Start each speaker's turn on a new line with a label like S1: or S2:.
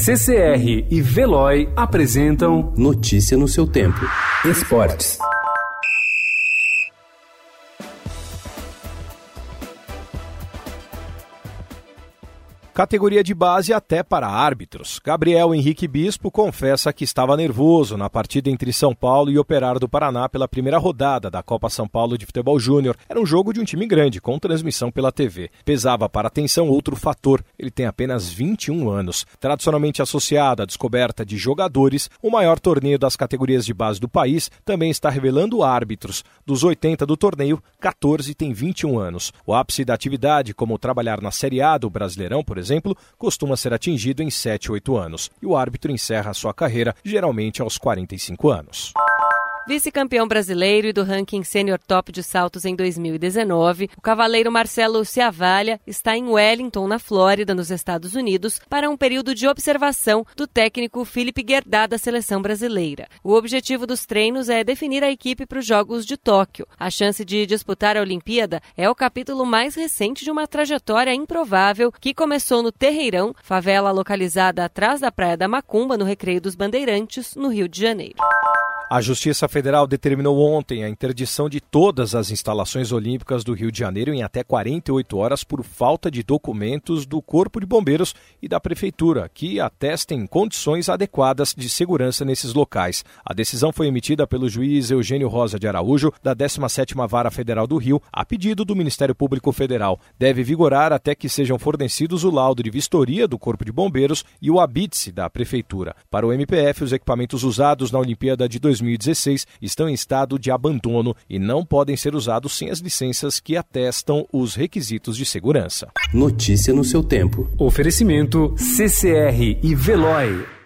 S1: CCR e Veloy apresentam
S2: Notícia no seu tempo.
S1: Esportes.
S3: Categoria de base até para árbitros. Gabriel Henrique Bispo confessa que estava nervoso na partida entre São Paulo e Operário do Paraná pela primeira rodada da Copa São Paulo de Futebol Júnior. Era um jogo de um time grande, com transmissão pela TV. Pesava para atenção outro fator: ele tem apenas 21 anos. Tradicionalmente associado à descoberta de jogadores, o maior torneio das categorias de base do país também está revelando árbitros. Dos 80 do torneio, 14 têm 21 anos. O ápice da atividade, como trabalhar na Série A do Brasileirão, por exemplo, exemplo, costuma ser atingido em 7, 8 anos, e o árbitro encerra sua carreira geralmente aos 45 anos.
S4: Vice-campeão brasileiro e do ranking Senior Top de saltos em 2019, o cavaleiro Marcelo Ciavalha está em Wellington, na Flórida, nos Estados Unidos, para um período de observação do técnico Felipe Guerdá da seleção brasileira. O objetivo dos treinos é definir a equipe para os Jogos de Tóquio. A chance de disputar a Olimpíada é o capítulo mais recente de uma trajetória improvável que começou no Terreirão, favela localizada atrás da Praia da Macumba, no Recreio dos Bandeirantes, no Rio de Janeiro.
S3: A Justiça Federal determinou ontem a interdição de todas as instalações olímpicas do Rio de Janeiro em até 48 horas por falta de documentos do Corpo de Bombeiros e da Prefeitura, que atestem condições adequadas de segurança nesses locais. A decisão foi emitida pelo juiz Eugênio Rosa de Araújo, da 17ª Vara Federal do Rio, a pedido do Ministério Público Federal. Deve vigorar até que sejam fornecidos o laudo de vistoria do Corpo de Bombeiros e o habite da Prefeitura. Para o MPF, os equipamentos usados na Olimpíada de 2020 2016 estão em estado de abandono e não podem ser usados sem as licenças que atestam os requisitos de segurança.
S2: Notícia no seu tempo.
S1: Oferecimento CCR e Veloy.